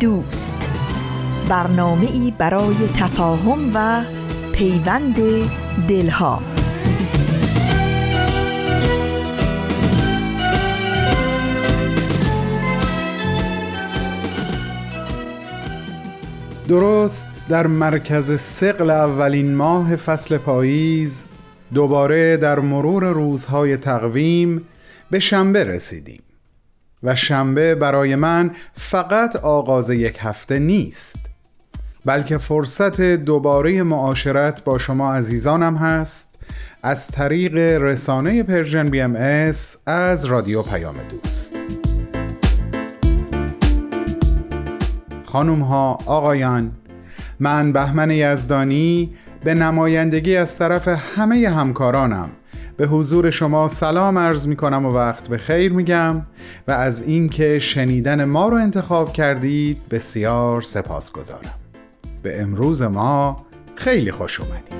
دوست. برنامه ای برای تفاهم و پیوند دلها. درست در مرکز سقل اولین ماه فصل پاییز دوباره در مرور روزهای تقویم به شنبه رسیدیم. و شنبه برای من فقط آغاز یک هفته نیست بلکه فرصت دوباره معاشرت با شما عزیزانم هست از طریق رسانه Persian BMS از رادیو پیام دوست. خانوم ها آقایان من بهمن یزدانی به نمایندگی از طرف همه همکارانم به حضور شما سلام عرض می کنم و وقت به خیر میگم و از اینکه شنیدن ما رو انتخاب کردید بسیار سپاس گذارم به امروز ما خیلی خوش اومدید.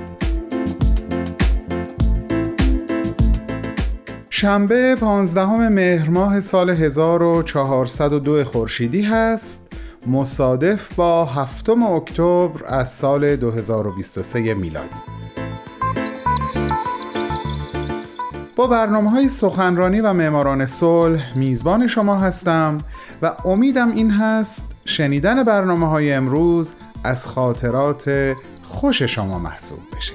شنبه 15 مهر ماه سال 1402 خورشیدی هست. مصادف با هفتم اکتبر از سال 2023 میلادی. با برنامه های سخنرانی و معماران صلح میزبان شما هستم و امیدم این هست شنیدن برنامه های امروز از خاطرات خوش شما محسوب بشه.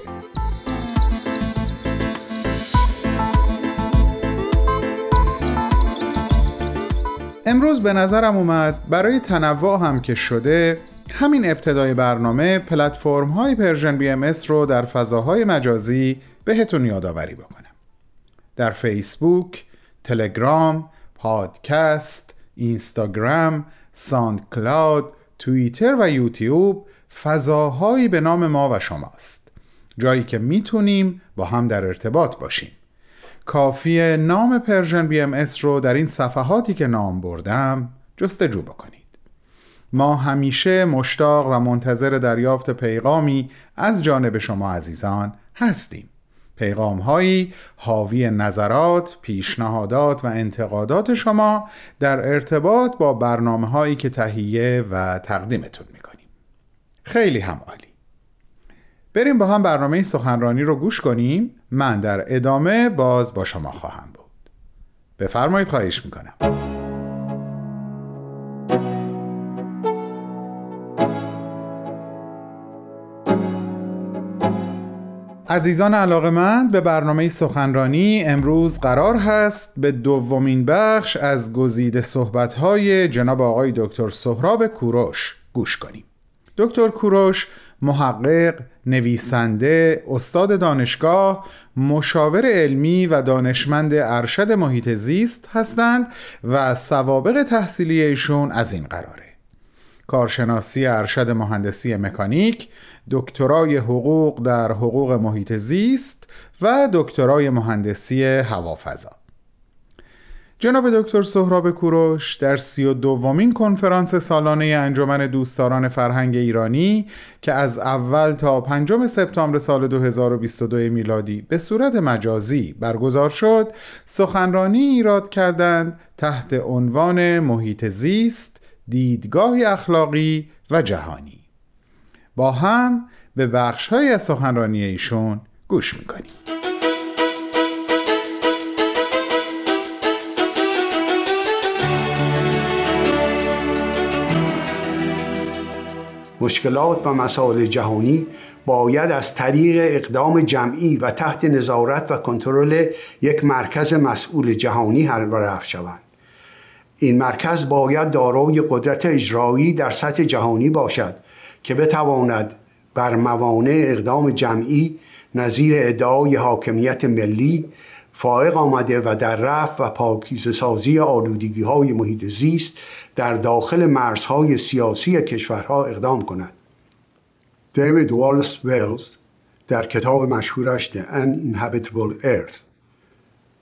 امروز به نظرم اومد برای تنوع هم که شده همین ابتدای برنامه پلتفرم های پرژن بی ام رو در فضاهای مجازی بهتون یادآوری بکنم. در فیسبوک، تلگرام، پادکست، اینستاگرام، SoundCloud، توییتر و یوتیوب فضاهایی به نام ما و شماست. جایی که می‌تونیم با هم در ارتباط باشیم. کافیه نام Persian BMS رو در این صفحاتی که نام بردم جستجو بکنید. ما همیشه مشتاق و منتظر دریافت پیغامی از جانب شما عزیزان هستیم. پیغام هایی حاوی نظرات، پیشنهادات و انتقادات شما در ارتباط با برنامه هایی که تهیه و تقدیمتون می‌کنیم. خیلی هم عالی. بریم با هم برنامه سخنرانی رو گوش کنیم. من در ادامه باز با شما خواهم بود. بفرمایید خواهش می‌کنم. عزیزان علاقه من به برنامه سخنرانی امروز قرار هست به دومین بخش از گزیده صحبتهای جناب آقای دکتر سهراب کوروش گوش کنیم. دکتر کوروش محقق، نویسنده، استاد دانشگاه، مشاور علمی و دانشمند ارشد محیط زیست هستند و سوابق تحصیلی ایشون از این قراره. کارشناسی ارشد مهندسی مکانیک دکترای حقوق در حقوق محیط زیست و دکترای مهندسی هوافضا. جناب دکتر سهراب کوروش در سی و دومین کنفرانس سالانه انجمن دوستداران فرهنگ ایرانی که از اول تا پنجم سپتامبر سال 2022 میلادی به صورت مجازی برگزار شد سخنرانی ایراد کردند تحت عنوان محیط زیست دیدگاهی اخلاقی و جهانی. با هم به بخش های سخنرانی ایشون گوش می‌کنیم. مشکلات و مسائل جهانی باید از طریق اقدام جمعی و تحت نظارت و کنترل یک مرکز مسئول جهانی حل و رفت شوند. این مرکز باید دارای قدرت اجرایی در سطح جهانی باشد که بتواند بر موانع اقدام جمعی نظیر ادعای حاکمیت ملی فائق آمده و در رفع و پاکیزه سازی آلودگی های محیط زیست در داخل مرزهای سیاسی کشورها اقدام کند. دیوید والس ویلز در کتاب مشهورش The Uninhabitable Earth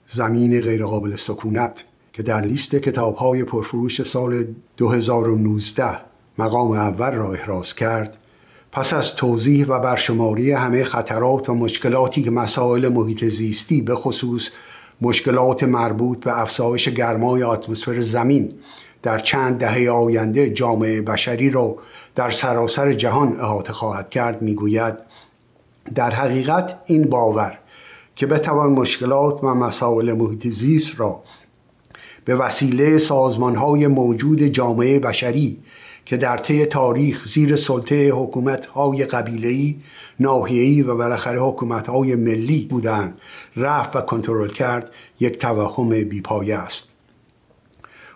زمین غیرقابل سکونت که در لیست کتاب های پرفروش سال 2019 مقام اول را احراز کرد. پس از توضیح و برشماری همه خطرات و مشکلاتی که مسائل محیط زیستی به خصوص مشکلات مربوط به افزایش گرمای اتمسفر زمین در چند دهه آینده جامعه بشری را در سراسر جهان احاطه خواهد کرد می‌گوید در حقیقت این باور که بتوان مشکلات و مسائل محیط زیست را به وسیله سازمان های موجود جامعه بشری که در طی تاریخ زیر سلطه حکومت های قبیله‌ای، ناحیه‌ای و بالاخره حکومت های ملی بودند. رفت و کنترل کرد یک توهم بیپایه است.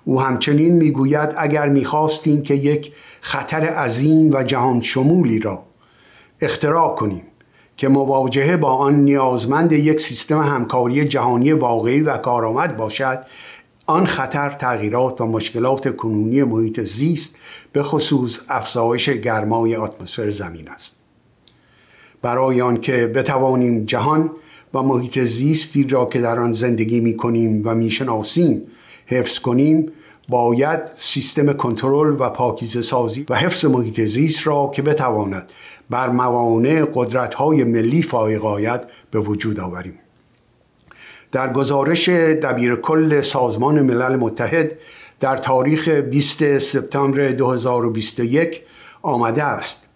او همچنین می‌گوید اگر می‌خواستیم که یک خطر عظیم و جهان شمولی را اختراع کنیم که مواجهه با آن نیازمند یک سیستم همکاری جهانی واقعی و کارآمد باشد آن خطر تغییرات و مشکلات کنونی محیط زیست به خصوص افزایش گرمای اتمسفر زمین است. برای آنکه بتوانیم جهان و محیط زیستی را که در آن زندگی می کنیم و می‌شناسیم حفظ کنیم باید سیستم کنترل و پاکیزه سازی و حفظ محیط زیست را که بتواند بر موانع قدرت های ملی فائق آید به وجود آوریم. در گزارش دبیر کل سازمان ملل متحد در تاریخ 20 سپتامبر 2021 آمده است.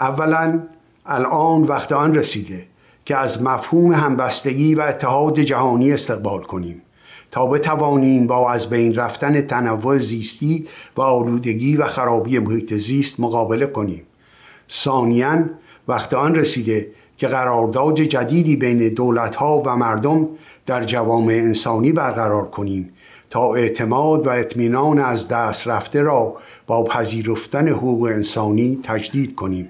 اولا الان وقت آن رسیده که از مفهوم همبستگی و اتحاد جهانی استقبال کنیم تا بتوانیم با از بین رفتن تنوع زیستی و آلودگی و خرابی محیط زیست مقابله کنیم. ثانیا وقت آن رسیده که قرارداد جدیدی بین دولتها و مردم در جوامع انسانی برقرار کنیم تا اعتماد و اطمینان از دست رفته را با پذیرفتن حقوق انسانی تجدید کنیم.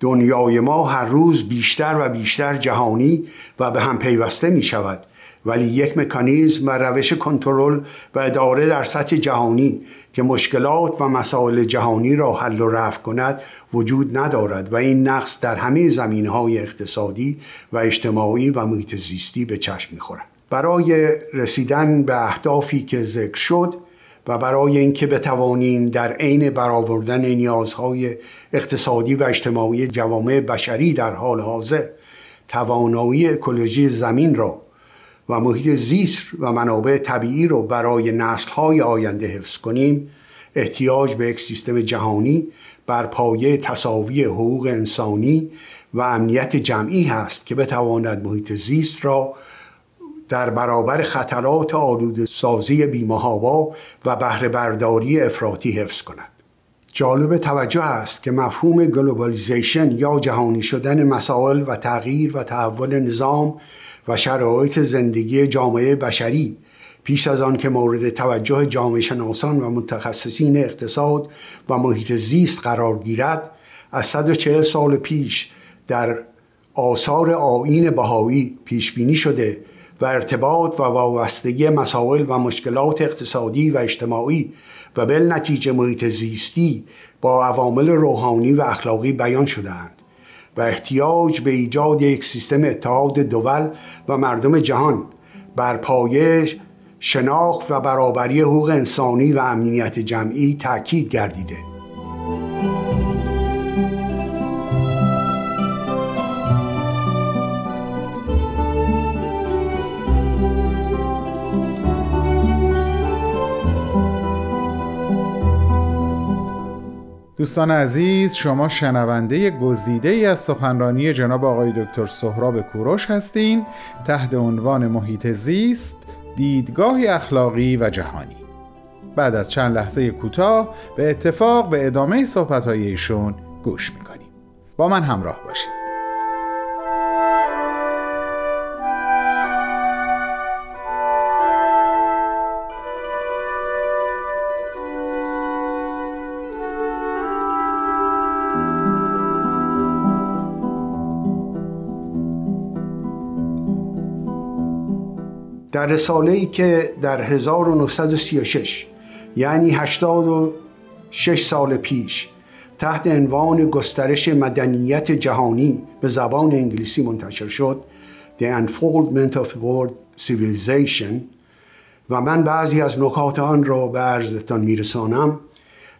دنیای ما هر روز بیشتر و بیشتر جهانی و به هم پیوسته می شود ولی یک مکانیزم و روش کنترل و اداره در سطح جهانی که مشکلات و مسائل جهانی را حل و رفع کند وجود ندارد و این نقص در همه زمین های اقتصادی و اجتماعی و محیط زیستی به چشم می‌خورد. برای رسیدن به اهدافی که ذکر شد و برای اینکه بتوانیم در عین برآوردن نیازهای اقتصادی و اجتماعی جوامع بشری در حال حاضر توانایی اکولوژی زمین را و محیط زیست و منابع طبیعی رو برای نسلهای آینده حفظ کنیم احتیاج به یک سیستم جهانی بر پایه تساوی حقوق انسانی و امنیت جمعی هست که بتواند محیط زیست را در برابر خطرات آلوده سازی بی‌محابا و بهره برداری افراطی حفظ کند. جالب توجه است که مفهوم globalization یا جهانی شدن مسائل و تغییر و تحول نظام و شرایط زندگی جامعه بشری پیش از آن که مورد توجه جامعه شناسان و متخصصین اقتصاد و محیط زیست قرار گیرد از 140 سال پیش در آثار آین بهایی پیش بینی شده و ارتباط و وابستگی مسائل و مشکلات اقتصادی و اجتماعی و بل نتیجه محیط زیستی با عوامل روحانی و اخلاقی بیان شدهاند. و احتیاج به ایجاد یک سیستم اتحاد دول و مردم جهان بر پایه شناخت و برابری حقوق انسانی و امنیت جمعی تاکید گردیده. دوستان عزیز شما شنونده گزیده ای از سخنرانی جناب آقای دکتر سهراب کوروش هستین. تحت عنوان محیط زیست دیدگاهی اخلاقی و جهانی. بعد از چند لحظه کوتاه به اتفاق به ادامه صحبت ایشون گوش می‌کنیم. با من همراه باشید. در رساله ای که در 1936 یعنی 86 سال پیش تحت عنوان گسترش مدنیت جهانی به زبان انگلیسی منتشر شد The Unfoldment of World Civilization و من بعضی از نکات آن را به عرضتان میرسانم.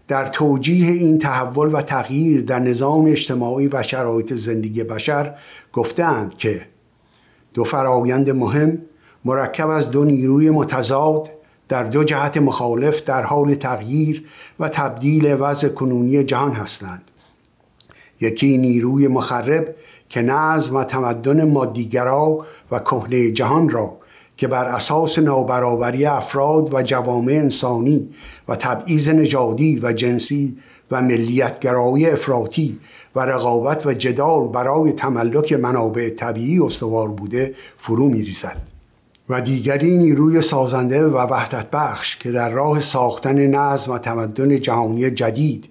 در توجیه این تحول و تغییر در نظام اجتماعی و شرایط زندگی بشر گفتند که دو فرایند مهم مرکب از دو نیروی متضاد در دو جهت مخالف در حال تغییر و تبدیل وضع کنونی جهان هستند. یکی نیروی مخرب که نظم و تمدن مادیگرا و کهنه جهان را که بر اساس نابرابری افراد و جوامع انسانی و تبعیض نژادی و جنسی و ملیتگرایی افراطی و رقابت و جدال برای تملک منابع طبیعی استوار بوده فرو میریزد. و دیگری نیروی سازنده و وحدت بخش که در راه ساختن نظم و تمدن جهانی جدید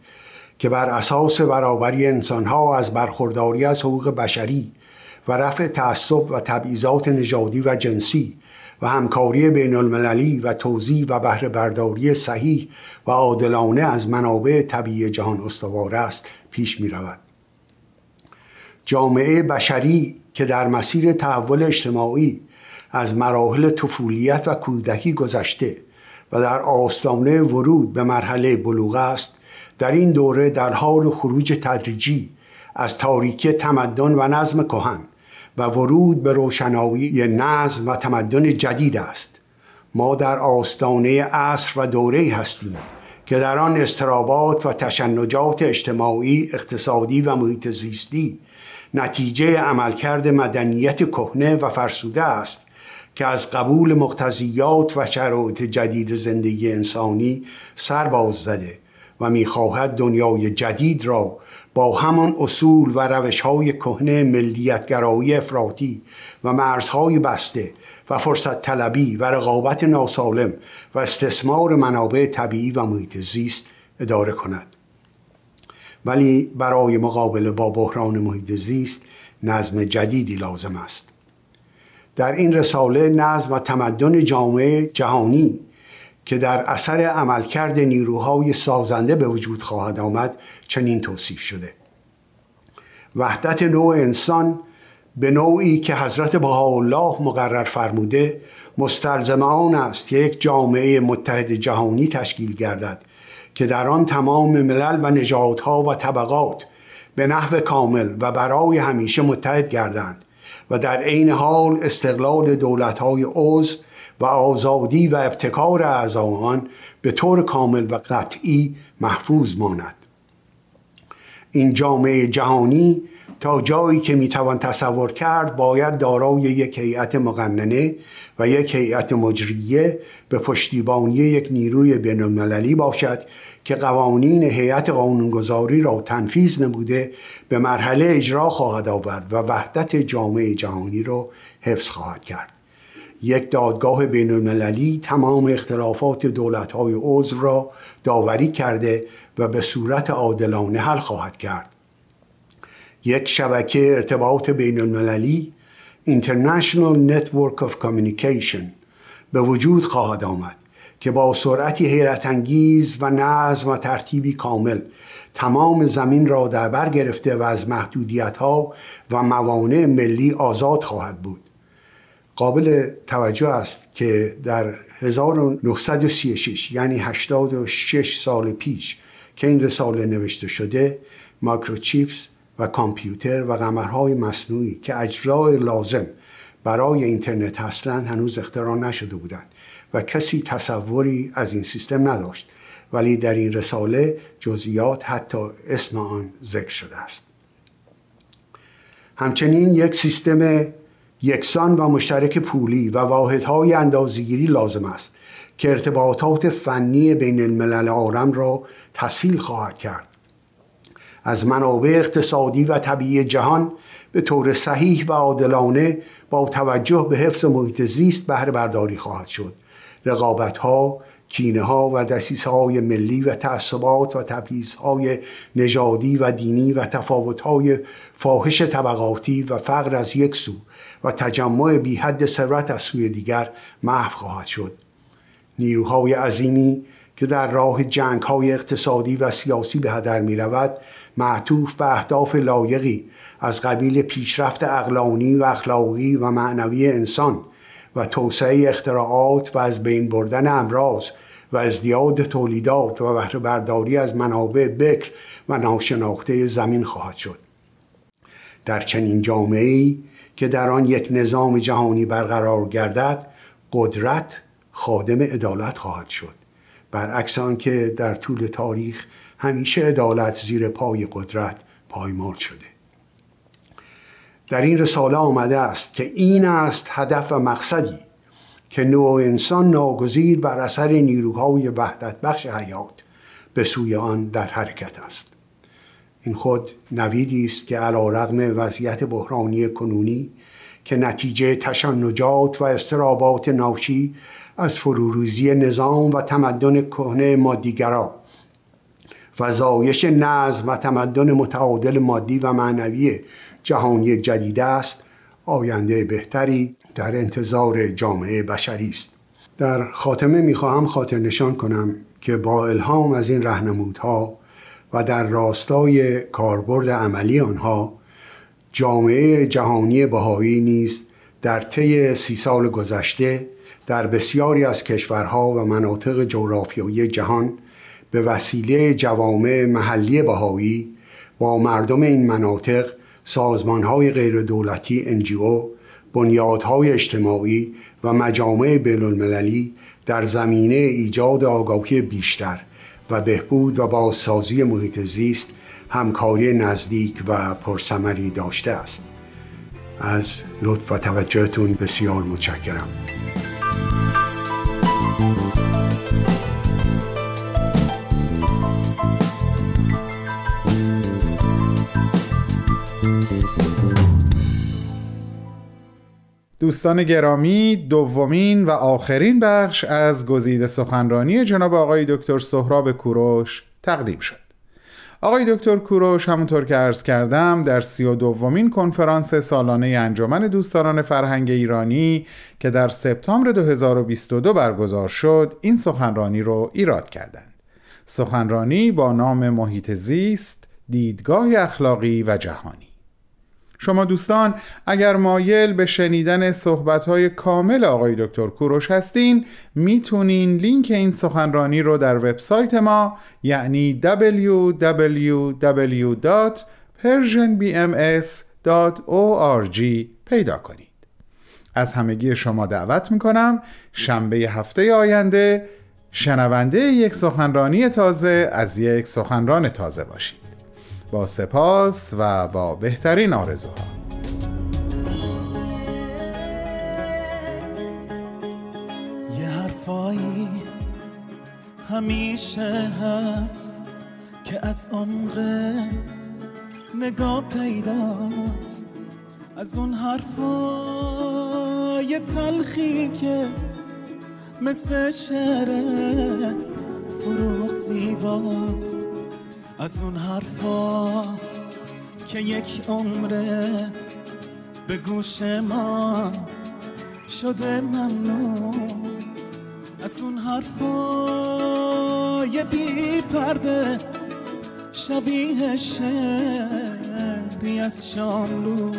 که بر اساس برابری انسانها از برخورداری از حقوق بشری و رفع تعصب و تبعیضات نژادی و جنسی و همکاری بین المللی و توزیع و بهره برداری صحیح و عادلانه از منابع طبیعی جهان استوار است پیش می رود. جامعه بشری که در مسیر تحول اجتماعی از مراحل طفولیت و کودکی گذشته و در آستانه ورود به مرحله بلوغ است در این دوره در حال خروج تدریجی از تاریکی تمدن و نظم کهن و ورود به روشنایی نظم و تمدن جدید است. ما در آستانه عصر و دوره هستیم که در آن استرابات و تشنجات اجتماعی اقتصادی و محیط زیستی نتیجه عملکرد مدنیت کهنه و فرسوده است که از قبول مقتضیات و شرایط جدید زندگی انسانی سر باز زده و می‌خواهد دنیای جدید را با همان اصول و روش های کهنه ملیتگرایی افراطی و مرزهای بسته و فرصت طلبی و رقابت ناسالم و استثمار منابع طبیعی و محیط زیست اداره کند. ولی برای مقابله با بحران محیط زیست نظم جدیدی لازم است. در این رساله نظم و تمدن جامعه جهانی که در اثر عملکرد نیروهای سازنده به وجود خواهد آمد چنین توصیف شده. وحدت نوع انسان به نوعی که حضرت بهاءالله مقرر فرموده مستلزم آن است که یک جامعه متحد جهانی تشکیل گردد که در آن تمام ملل و نژادها و طبقات به نحو کامل و برای همیشه متحد گردند. و در عین حال استقلال دولتهای عضو و آزادی و ابتکار اعضا به طور کامل و قطعی محفوظ ماند. این جامعه جهانی تا جایی که می‌توان تصور کرد باید دارای یک هیئت مقننه و یک هیئت مجریه به پشتیبانی یک نیروی بین باشد که قوانین هیئت قانونگذاری را تنفیذ نموده به مرحله اجرا خواهد آورد و وحدت جامعه جهانی را حفظ خواهد کرد. یک دادگاه بین المللی تمام اختلافات دولت های عضو را داوری کرده و به صورت عادلانه حل خواهد کرد. یک شبکه ارتباط بین المللی International Network of Communication به وجود خواهد آمد که با سرعتی حیرت انگیز و نظم و ترتیبی کامل تمام زمین را در بر گرفته و از محدودیت ها و موانع ملی آزاد خواهد بود. قابل توجه است که در 1936 یعنی 86 سال پیش که این رساله نوشته شده ماکروچیپس و کامپیوتر و قمرهای مصنوعی که اجرای لازم برای اینترنت هستند هنوز اختراع نشده بودند و کسی تصوری از این سیستم نداشت. ولی در این رساله جزئیات حتی اسم آن ذکر شده است. همچنین یک سیستم یکسان و مشترک پولی و واحدهای اندازگیری لازم است که ارتباطات فنی بین الملل عالم را تسهیل خواهد کرد. از منابع اقتصادی و طبیعی جهان به طور صحیح و عادلانه با توجه به حفظ محیط زیست بهره برداری خواهد شد. رقابت ها کینه ها و دسیس های ملی و تعصبات و تبعیض های نژادی و دینی و تفاوت های فاحش طبقاتی و فقر از یک سو و تجمع بی حد ثروت از سوی دیگر محو خواهد شد. نیروهای عظیمی که در راه جنگ های اقتصادی و سیاسی به هدر می رود معطوف به اهداف لایقی از قبیل پیشرفت اقلانی و اخلاقی و معنوی انسان و توسعه اختراعات و از بین بردن امراض و ازدیاد تولیدات و بهره برداری از منابع بکر و ناشناخته زمین خواهد شد. در چنین جامعه که در آن یک نظام جهانی برقرار گردد قدرت خادم عدالت خواهد شد. برعکس آنکه در طول تاریخ همیشه عدالت زیر پای قدرت پایمال شده. در این رساله آمده است که این است هدف و مقصدی که نوع انسان ناگزیر بر اثر نیروهای وحدت بخش حیات به سوی آن در حرکت است. این خود نویدی است که علا رغم وضعیت بحرانی کنونی که نتیجه تشنجات و استرابات ناشی از فروروزی نظام و تمدن کهنه مادیگرا و زایش نظم و تمدن متعادل مادی و معنوی جهانی جدید است. آینده بهتری در انتظار جامعه بشری است. در خاتمه می‌خواهم خاطر نشان کنم که با الهام از این رهنمودها و در راستای کاربرد عملی آنها جامعه جهانی بهایی نیز در طی سی سال گذشته در بسیاری از کشورها و مناطق جغرافیایی جهان به وسیله جوامع محلی بهایی با مردم این مناطق سازمانهای غیر دولتی انجیو بنیادهای اجتماعی و مجامع بین المللی در زمینه ایجاد آگاهی بیشتر و بهبود و بازسازی محیط زیست همکاری نزدیک و پرثمری داشته است. از لطف و توجهتون بسیار متشکرم. دوستان گرامی دومین و آخرین بخش از گزیده سخنرانی جناب آقای دکتر سهراب کوروش تقدیم شد. آقای دکتر کوروش همونطور که عرض کردم در سی و دومین کنفرانس سالانه انجمن دوستداران فرهنگ ایرانی که در سپتامبر 2022 برگزار شد این سخنرانی رو ایراد کردند. سخنرانی با نام محیط زیست دیدگاه اخلاقی و جهانی. شما دوستان اگر مایل به شنیدن صحبت‌های کامل آقای دکتر کوروش هستین می‌تونین لینک این سخنرانی رو در وبسایت ما یعنی www.persianbms.org پیدا کنید. از همگی شما دعوت می‌کنم شنبه هفته آینده شنونده یک سخنرانی تازه از یک سخنران تازه باشید. با سپاس و با بهترین آرزوها. همیشه هست که از عمق نگاه پیداست. از اون حرفای تلخی که مثل شعر فروغ زیباست. از اون حرفا که یک عمره به گوش ما شده ممنون از اون حرفا یه بی پرده شبیه شعری از شاملو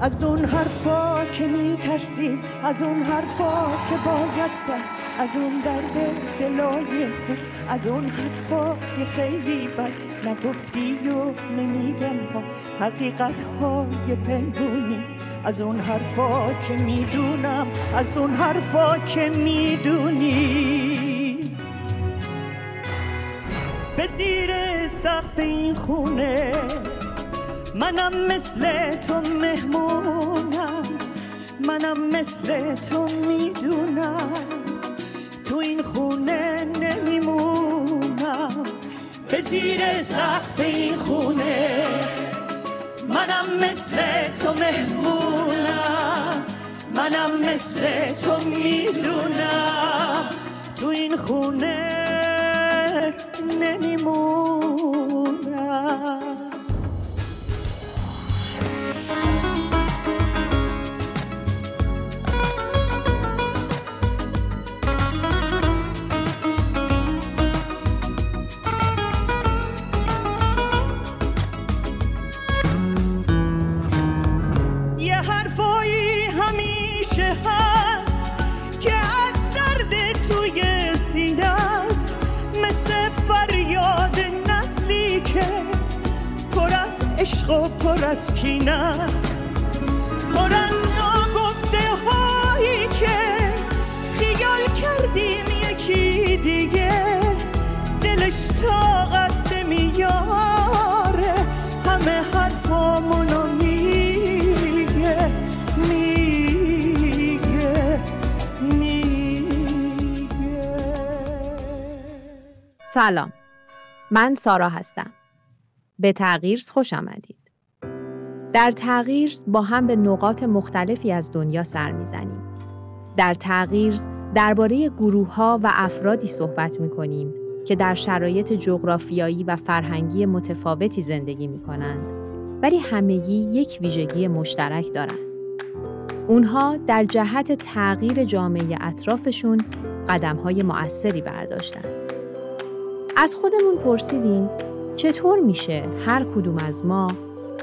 از اون حرفا که میترسیم از اون حرفا که باید زد. از اون درد دلای خود از اون حرفا یه خیلی بد نگفتی و نمیگم با حقیقت های پنهونی. از اون حرفا که می‌دونم از اون حرفا که می‌دونی. به زیر سقف این خونه منم مثل تو مهمونم منم مثل تو می‌دونم. تو این خونه نمیمونم. به زیر سقف این خونه منم مثل تو مهمونم. منم مثل تو می‌دونم. تو این خونه نمیمونم. کینت پرن گفته هایی که خیال کردیم یکی دیگه دلش طاقت میاره همه حرفامونو میگه میگه میگه. سلام. من سارا هستم. به تغییر خوش آمدید. در تغییر با هم به نقاط مختلفی از دنیا سر می‌زنیم در تغییر درباره گروه ها و افرادی صحبت می کنیم که در شرایط جغرافیایی و فرهنگی متفاوتی زندگی می کنند ولی همگی یک ویژگی مشترک دارند. اونها در جهت تغییر جامعه اطرافشون قدم های مؤثری برداشتند. از خودمون پرسیدیم چطور میشه هر کدوم از ما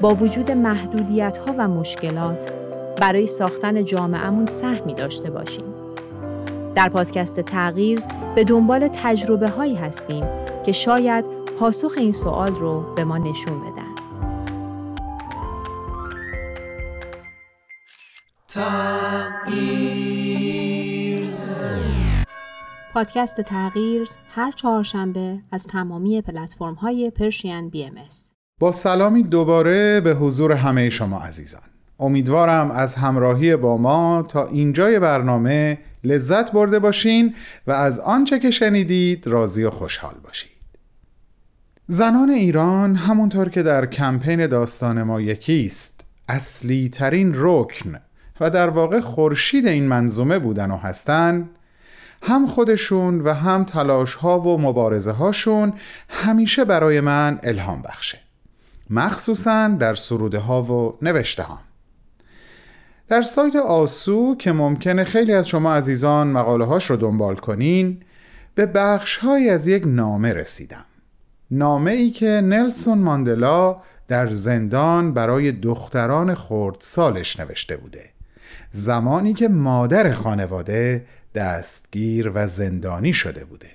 با وجود محدودیت ها و مشکلات برای ساختن جامعهمون سهمی داشته باشیم. در پادکست تغییر به دنبال تجربه هایی هستیم که شاید پاسخ این سوال رو به ما نشون بدن. پادکست تغییر هر چهارشنبه از تمامی پلتفرم های پرشین بی ام با سلامی دوباره به حضور همه شما عزیزان. امیدوارم از همراهی با ما تا اینجای برنامه لذت برده باشین و از آنچه که شنیدید راضی و خوشحال باشید. زنان ایران همونطور که در کمپین داستان ما یکیست اصلی ترین رکن و در واقع خورشید این منظومه بودن و هستن هم خودشون و هم تلاش ها و مبارزه هاشون همیشه برای من الهام بخشه. مخصوصا در سروده ها و نوشته ها در سایت آسو که ممکنه خیلی از شما عزیزان مقاله هاش رو دنبال کنین به بخش های از یک نامه رسیدم. نامه ای که نلسون ماندلا در زندان برای دختران خورد سالش نوشته بوده. زمانی که مادر خانواده دستگیر و زندانی شده بوده.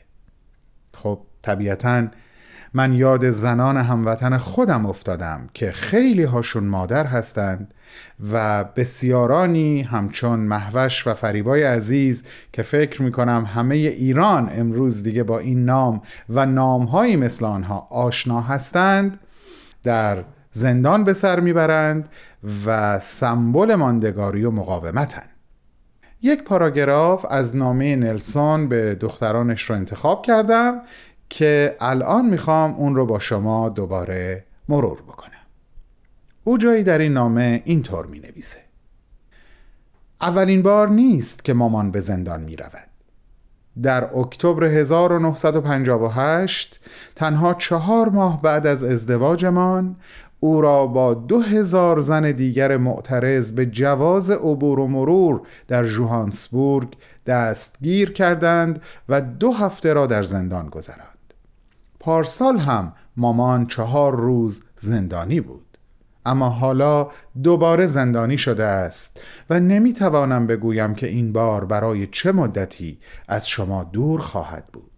خب طبیعتا من یاد زنان هموطن خودم افتادم که خیلی هاشون مادر هستند و بسیارانی همچون محوش و فریبای عزیز که فکر می‌کنم همه ایران امروز دیگه با این نام و نامهایی مثل آنها آشنا هستند در زندان به سر می‌برند و سمبل ماندگاری و مقاومتند یک پاراگراف از نامه نلسون به دخترانش رو انتخاب کردم که الان می‌خوام اون رو با شما دوباره مرور بکنم. او جایی در این نامه اینطور می نویسه اولین بار نیست که مامان به زندان می رود در اکتبر 1958 تنها چهار ماه بعد از ازدواجمان او را با دو هزار زن دیگر معترض به جواز عبور و مرور در جوهانسبورگ دستگیر کردند و دو هفته را در زندان گذراند. پارسال هم مامان چهار روز زندانی بود. اما حالا دوباره زندانی شده است و نمی‌توانم بگویم که این بار برای چه مدتی از شما دور خواهد بود.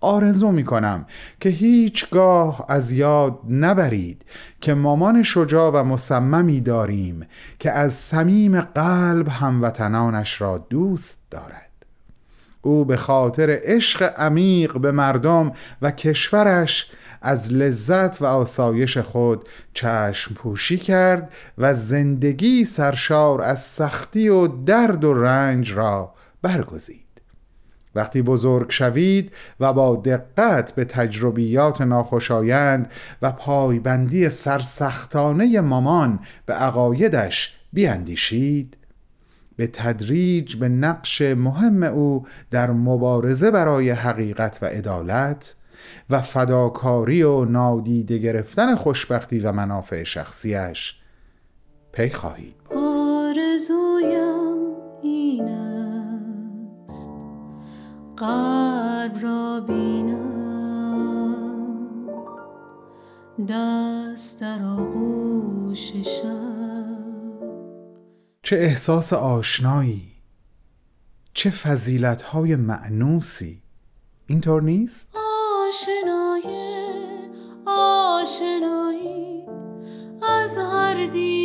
آرزو می کنم که هیچگاه از یاد نبرید که مامان شجاع و مصممی داریم که از صمیم قلب هموطنانش را دوست دارد او به خاطر عشق عمیق به مردم و کشورش از لذت و آسایش خود چشم پوشی کرد و زندگی سرشار از سختی و درد و رنج را برگزید. وقتی بزرگ شوید و با دقت به تجربیات ناخوشایند و پایبندی سرسختانه مامان به عقایدش بیاندیشید به تدریج به نقش مهم او در مبارزه برای حقیقت و عدالت و فداکاری و نادیده گرفتن خوشبختی و منافع شخصیش پی خواهید آرزویم این است. قلب را بینم. دست در آغوش چه احساس آشنایی چه فضیلت های معنوسی اینطور نیست؟ آشنای آشنایی از هر دین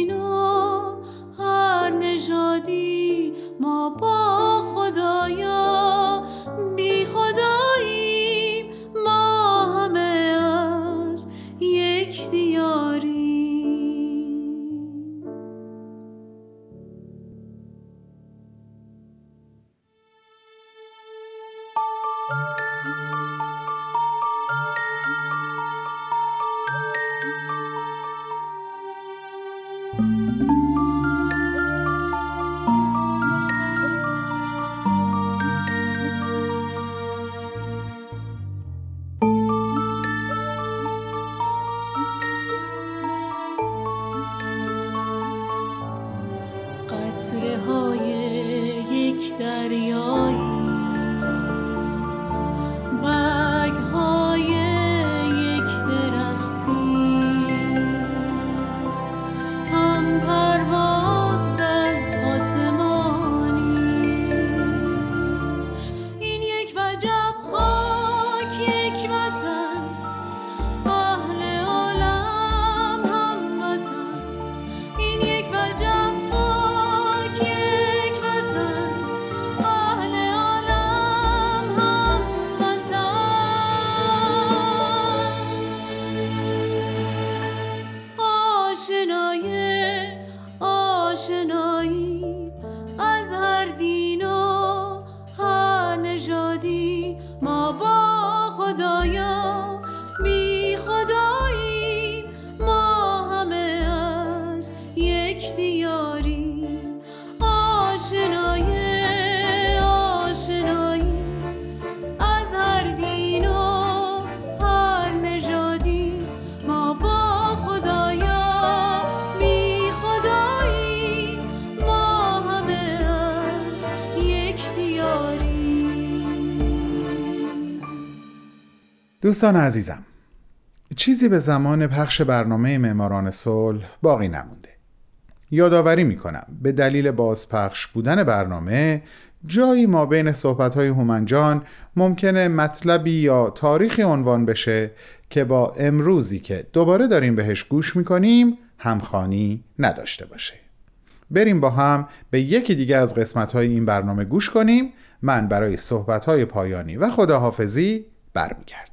دوستان عزیزم چیزی به زمان پخش برنامه معماران صلح باقی نمونده. یادآوری می‌کنم به دلیل بازپخش بودن برنامه جایی ما بین صحبت‌های هومنجان ممکنه مطلبی یا تاریخی عنوان بشه که با امروزی که دوباره داریم بهش گوش می‌کنیم همخانی نداشته باشه. بریم با هم به یکی دیگه از قسمت‌های این برنامه گوش کنیم. من برای صحبت‌های پایانی و خداحافظی برمیگردم.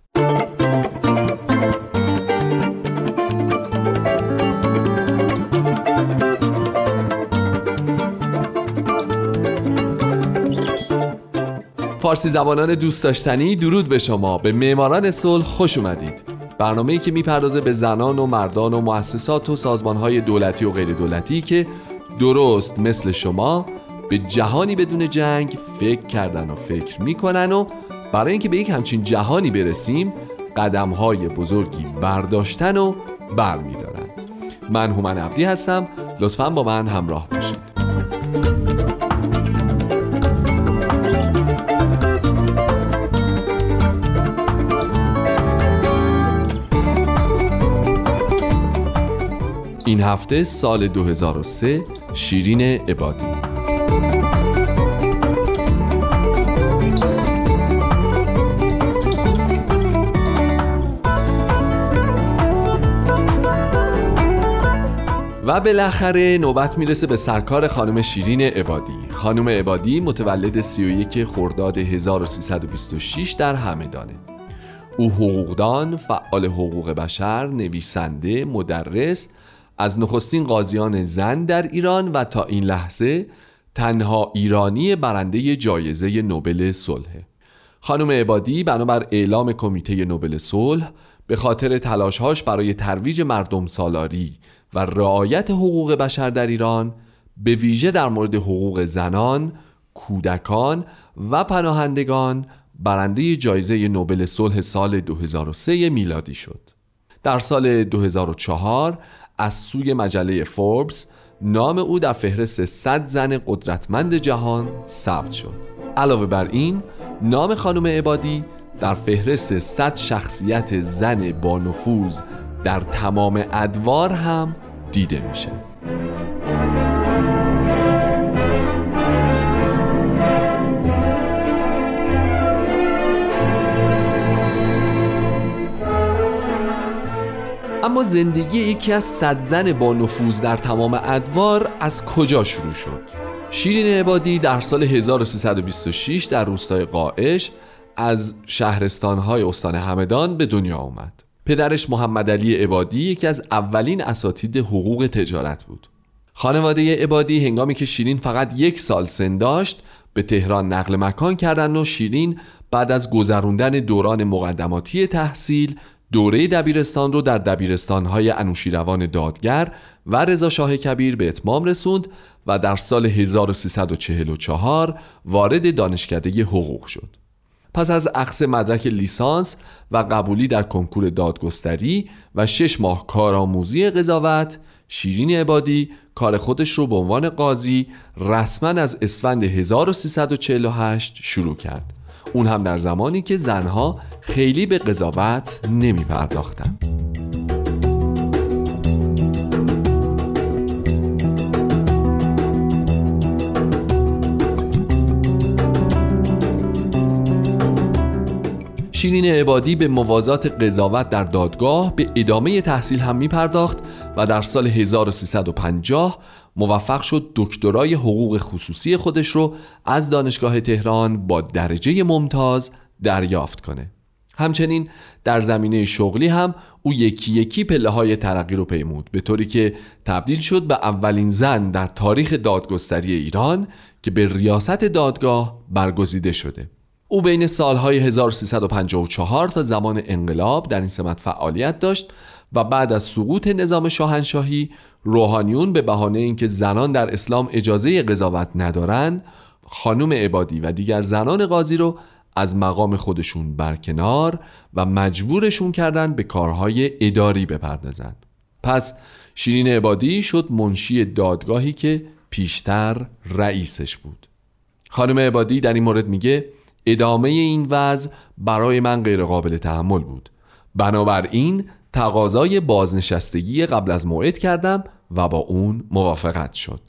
فارسی زبانان دوست داشتنی درود به شما. به معماران صلح خوش اومدید. برنامه‌ای که می‌پردازه به زنان و مردان و مؤسسات و سازمانهای دولتی و غیر دولتی که درست مثل شما به جهانی بدون جنگ فکر کردن و فکر می‌کنن و برای اینکه به یک همچین جهانی برسیم قدمهای بزرگی برداشتن و برمیدارن. من هومن عبدی هستم. لطفا با من همراه این هفته سال 2003 شیرین عبادی. و بالاخره نوبت می‌رسه به سرکار خانم شیرین عبادی. خانم عبادی متولد 31 خرداد 1326 در همدانه او حقوقدان، فعال حقوق بشر، نویسنده، مدرس از نخستین قاضیان زن در ایران و تا این لحظه تنها ایرانی برنده جایزه نوبل صلح خانم عبادی بنابر اعلام کمیته نوبل صلح به خاطر تلاشهاش برای ترویج مردم سالاری و رعایت حقوق بشر در ایران به ویژه در مورد حقوق زنان، کودکان و پناهندگان برنده جایزه نوبل صلح سال 2003 میلادی شد. در سال 2004 از سوی مجله فوربس نام او در فهرست 100 زن قدرتمند جهان ثبت شد. علاوه بر این نام خانم عبادی در فهرست 100 شخصیت زن با نفوذ در تمام ادوار هم دیده میشه. اما زندگی یکی از صد زن با نفوذ در تمام ادوار از کجا شروع شد؟ شیرین عبادی در سال 1326 در روستای قائش از شهرستانهای استان همدان به دنیا آمد. پدرش محمد علی عبادی یکی از اولین اساتید حقوق تجارت بود. خانواده عبادی هنگامی که شیرین فقط یک سال سن داشت به تهران نقل مکان کردند و شیرین بعد از گذراندن دوران مقدماتی تحصیل دوره دبیرستان رو در دبیرستانهای انوشیروان دادگر و رضا شاه کبیر به اتمام رسوند و در سال 1344 وارد دانشکده حقوق شد. پس از عقص مدرک لیسانس و قبولی در کنکور دادگستری و شش ماه کارآموزی قضاوت شیرین عبادی کار خودش رو به عنوان قاضی رسما از اسفند 1348 شروع کرد اون هم در زمانی که زنها خیلی به قضاوت نمی پرداختن. شیرین عبادی به موازات قضاوت در دادگاه به ادامه تحصیل هم می پرداخت و در سال 1350 موفق شد دکترای حقوق خصوصی خودش رو از دانشگاه تهران با درجه ممتاز دریافت کنه. همچنین در زمینه شغلی هم او یکی یکی پله های ترقی رو پیمود به طوری که تبدیل شد به اولین زن در تاریخ دادگستری ایران که به ریاست دادگاه برگزیده شده. او بین سالهای 1354 تا زمان انقلاب در این سمت فعالیت داشت و بعد از سقوط نظام شاهنشاهی روحانیون به بهانه اینکه زنان در اسلام اجازه قضاوت ندارند خانم عبادی و دیگر زنان قاضی رو از مقام خودشون برکنار و مجبورشون کردن به کارهای اداری بپردازند پس شیرین عبادی شد منشی دادگاهی که پیشتر رئیسش بود. خانم عبادی در این مورد میگه ادامه این وضع برای من غیرقابل تحمل بود. بنابراین تقاضای بازنشستگی قبل از موعد کردم و با اون موافقت شد.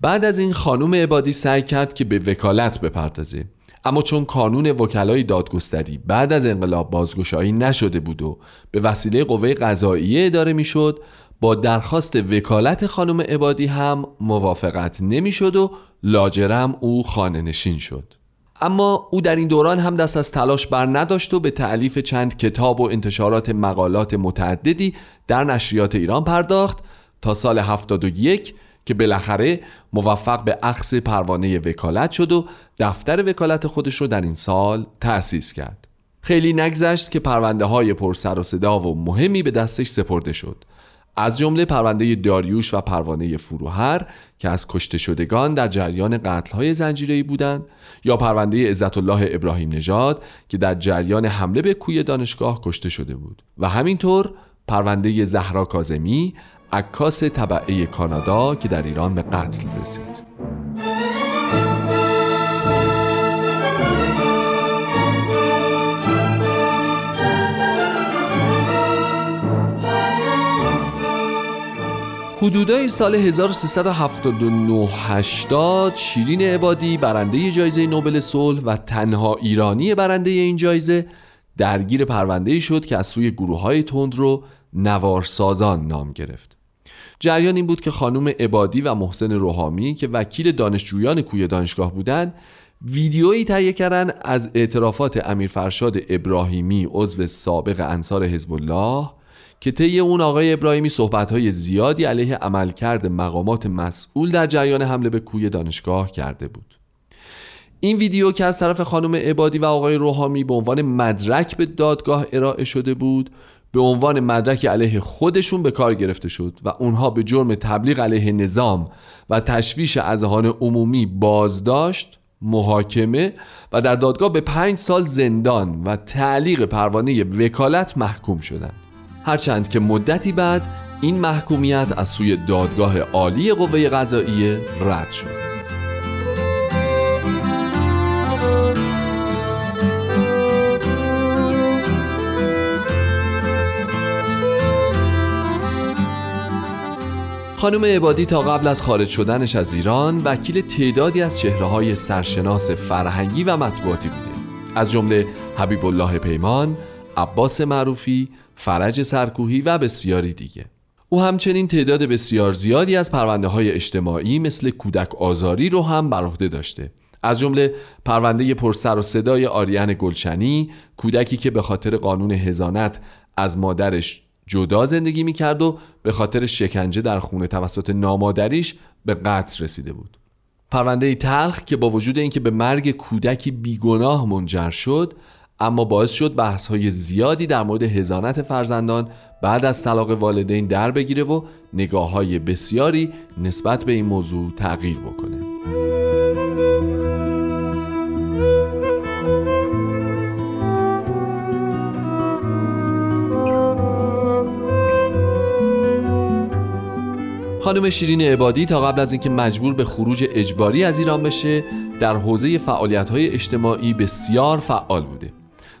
بعد از این خانم عبادی سعی کرد که به وکالت بپردازه. اما چون کانون وکلای دادگستری بعد از انقلاب بازگشایی نشده بود و به وسیله قوه قضاییه اداره می‌شد با درخواست وکالت خانم عبادی هم موافقت نمی‌شد و لاجرم او خانه نشین شد. اما او در این دوران هم دست از تلاش بر نداشت و به تعلیف چند کتاب و انتشارات مقالات متعددی در نشریات ایران پرداخت تا سال 71 که بالاخره موفق به عقص پروانه وکالت شد و دفتر وکالت خودش رو در این سال تأسیس کرد. خیلی نگذشت که پرونده های پر سر و صدا و مهمی به دستش سپرده شد. از جمله پرونده داریوش و پروانه فروهر که از کشته شدگان در جریان قتل های زنجیره‌ای بودند یا پرونده عزت الله ابراهیم نژاد که در جریان حمله به کوی دانشگاه کشته شده بود. و همینطور پرونده زهرا کازمی عکاس طبعه کانادا که در ایران به قتل رسید. حدودای سال 1379 80 شیرین عبادی برنده جایزه نوبل صلح و تنها ایرانی برنده این جایزه درگیر پرونده شد که از سوی گروه های تند رو نوارسازان نام گرفت. جریان این بود که خانم عبادی و محسن روحامی که وکیل دانشجویان کوی دانشگاه بودند ویدیویی تهیه کردن از اعترافات امیر فرشاد ابراهیمی عضو سابق انصار حزب الله که طی اون آقای ابراهیمی صحبت‌های زیادی علیه عملکرد مقامات مسئول در جریان حمله به کوی دانشگاه کرده بود. این ویدیو که از طرف خانم عبادی و آقای روحامی به عنوان مدرک به دادگاه ارائه شده بود به عنوان مدرک علیه خودشون به کار گرفته شد و اونها به جرم تبلیغ علیه نظام و تشویش اذهان عمومی بازداشت محاکمه و در دادگاه به پنج سال زندان و تعلیق پروانه وکالت محکوم شدند. هرچند که مدتی بعد این محکومیت از سوی دادگاه عالی قوه قضاییه رد شد. خانم عبادی تا قبل از خارج شدنش از ایران وکیل تعدادی از چهره های سرشناس فرهنگی و مطبوعاتی بوده. از جمله حبیب الله پیمان، عباس معروفی، فرج سرکوهی و بسیاری دیگه. او همچنین تعداد بسیار زیادی از پرونده های اجتماعی مثل کودک آزاری رو هم بر عهده داشته. از جمله پرونده پرسر و صدای آریان گلشنی کودکی که به خاطر قانون هزانت از مادرش جدا زندگی می‌کرد و به خاطر شکنجه در خونه توسط نامادریش به قتل رسیده بود. پرونده تلخ که با وجود اینکه به مرگ کودکی بیگناه منجر شد اما باعث شد بحث های زیادی در مورد هزانت فرزندان بعد از طلاق والدین در بگیره و نگاه های بسیاری نسبت به این موضوع تغییر بکنه. خانم شیرین عبادی تا قبل از اینکه مجبور به خروج اجباری از ایران بشه در حوزه فعالیت های اجتماعی بسیار فعال بوده.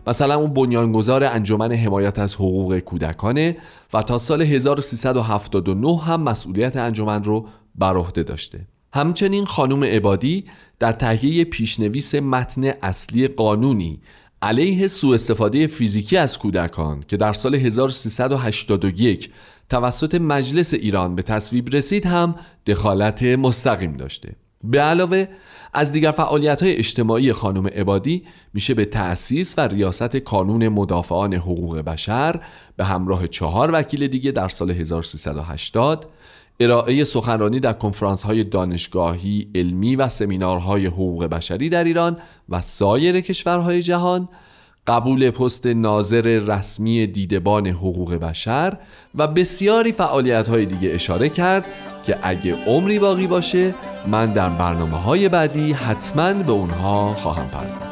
مثلا اون بنیانگذار انجمن حمایت از حقوق کودکانه و تا سال 1379 هم مسئولیت انجمن رو بر عهده داشته. همچنین خانم عبادی در تهیه پیشنویس متن اصلی قانونی علیه سوء استفاده فیزیکی از کودکان که در سال 1381 توسط مجلس ایران به تصویب رسید هم دخالت مستقیم داشته. به علاوه از دیگر فعالیت های اجتماعی خانم عبادی میشه به تأسیس و ریاست کانون مدافعان حقوق بشر به همراه چهار وکیل دیگه در سال 1380 ارائه سخنرانی در کنفرانس های دانشگاهی، علمی و سمینارهای حقوق بشری در ایران و سایر کشورهای جهان قبول پست ناظر رسمی دیدبان حقوق بشر و بسیاری فعالیت های دیگه اشاره کرد که اگه عمری باقی باشه من در برنامه های بعدی حتما به اونها خواهم پرداخت.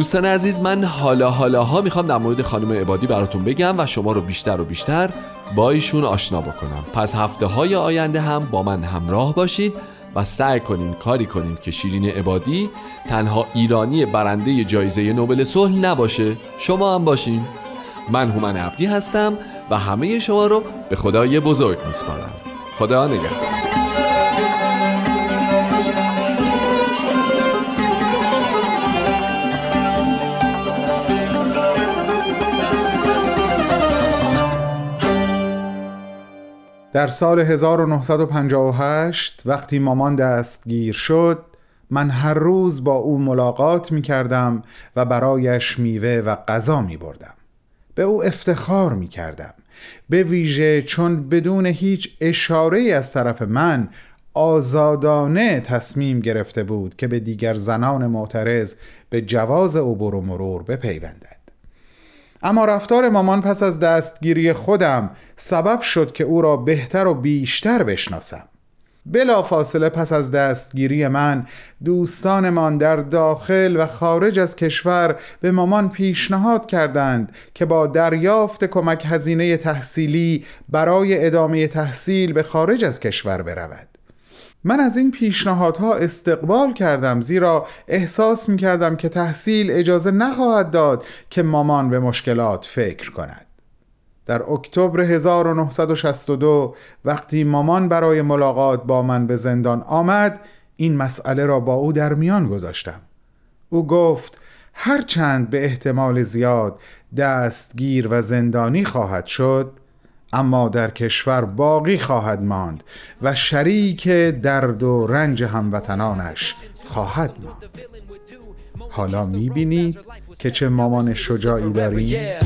دوستان عزیز من حالا حالا ها می‌خوام در مورد خانم عبادی براتون بگم و شما رو بیشتر و بیشتر با ایشون آشنا بکنم. پس هفته های آینده هم با من همراه باشید و سعی کنین کاری کنین که شیرین عبادی تنها ایرانی برنده جایزه نوبل صلح نباشه. شما هم باشین. من هومن عبدی هستم و همه شما رو به خدای بزرگ میسپارم. خدا نگهدار. در سال 1958 وقتی مامان دستگیر شد من هر روز با او ملاقات می کردم و برایش میوه و غذا می بردم به او افتخار می کردم به ویژه چون بدون هیچ اشاره از طرف من آزادانه تصمیم گرفته بود که به دیگر زنان معترض به جواز عبور و مرور بپیوندد. اما رفتار مامان پس از دستگیری خودم سبب شد که او را بهتر و بیشتر بشناسم. بلا فاصله پس از دستگیری من دوستانمان در داخل و خارج از کشور به مامان پیشنهاد کردند که با دریافت کمک هزینه تحصیلی برای ادامه تحصیل به خارج از کشور برود من از این پیشنهادها استقبال کردم زیرا احساس می کردم که تحصیل اجازه نخواهد داد که مامان به مشکلات فکر کند. در اکتبر 1962 وقتی مامان برای ملاقات با من به زندان آمد این مسئله را با او در میان گذاشتم. او گفت هرچند به احتمال زیاد دستگیر و زندانی خواهد شد اما در کشور باقی خواهد ماند و شریک درد و رنج هموطنانش خواهد ماند حالا می‌بینید که چه مامان شجاعی داری؟ داریم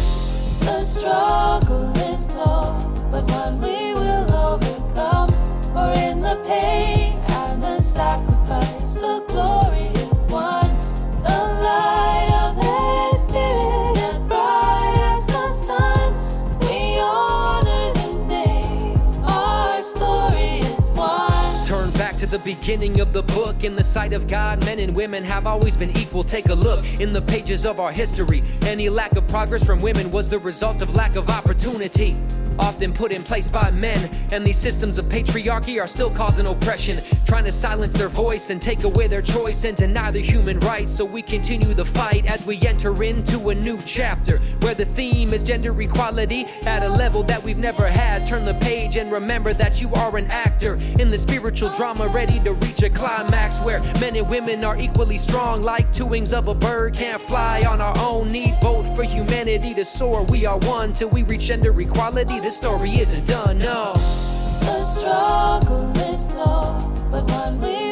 beginning of the book. In the sight of God, men and women have always been equal. Take a look in the pages of our history. Any lack of progress from women was the result of lack of opportunity. Often put in place by men, and these systems of patriarchy are still causing oppression, trying to silence their voice and take away their choice and deny their human rights. So we continue the fight as we enter into a new chapter where the theme is gender equality at a level that we've never had. Turn the page and remember that you are an actor in the spiritual drama, ready to reach a climax where men and women are equally strong, like two wings of a bird can't fly on our own. Need both for humanity to soar. We are one till we reach gender equality. This story isn't done, no. The struggle is long, but one we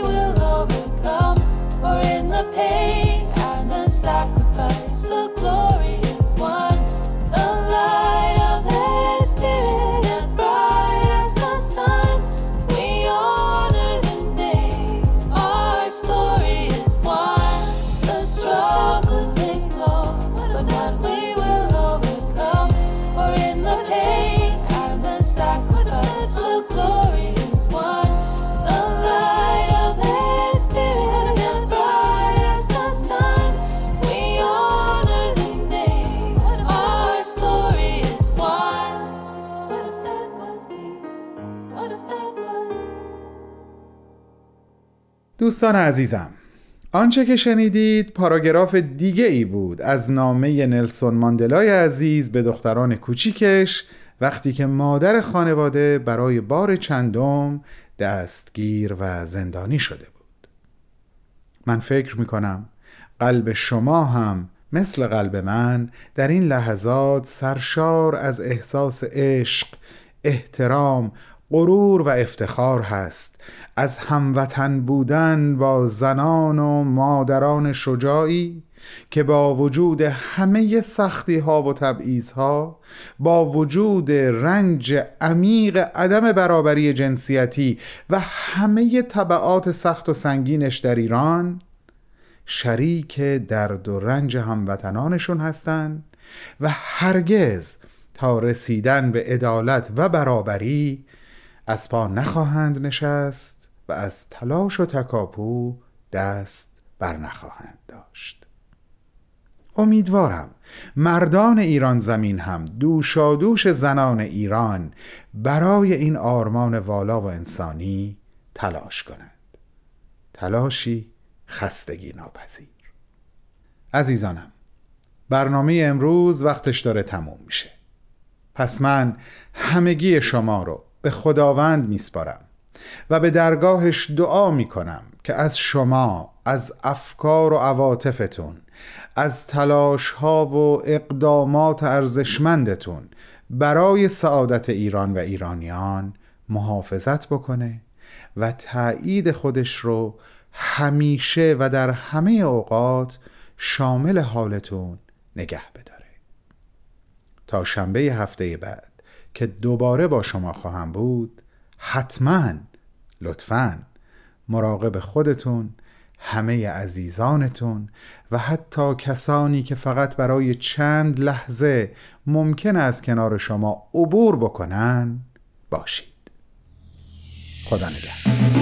دوستان عزیزم آنچه که شنیدید پاراگراف دیگه ای بود از نامه نلسون ماندلای عزیز به دختران کوچیکش وقتی که مادر خانواده برای بار چندم دستگیر و زندانی شده بود. من فکر می کنم قلب شما هم مثل قلب من در این لحظات سرشار از احساس عشق احترام غرور و افتخار هست. از هموطن بودن با زنان و مادران شجاعی که با وجود همه سختی ها و تبعیض ها با وجود رنج عمیق عدم برابری جنسیتی و همه طبعات سخت و سنگینش در ایران شریک درد و رنج هموطنانشون هستند و هرگز تا رسیدن به عدالت و برابری از پا نخواهند نشست و از تلاش و تکاپو دست بر نخواهند داشت. امیدوارم مردان ایران زمین هم دوشادوش زنان ایران برای این آرمان والا و انسانی تلاش کنند. تلاشی خستگی ناپذیر. عزیزانم برنامه امروز وقتش داره تموم میشه. پس من همگی شما رو به خداوند میسپارم و به درگاهش دعا می‌کنم که از شما از افکار و عواطفتون از تلاش ها و اقدامات ارزشمندتون برای سعادت ایران و ایرانیان محافظت بکنه و تایید خودش رو همیشه و در همه اوقات شامل حالتون نگه بداره. تا شنبه هفته بعد. که دوباره با شما خواهم بود حتما لطفا مراقب خودتون همه عزیزانتون و حتی کسانی که فقط برای چند لحظه ممکن است کنار شما عبور بکنن باشید. خدا نگهدار.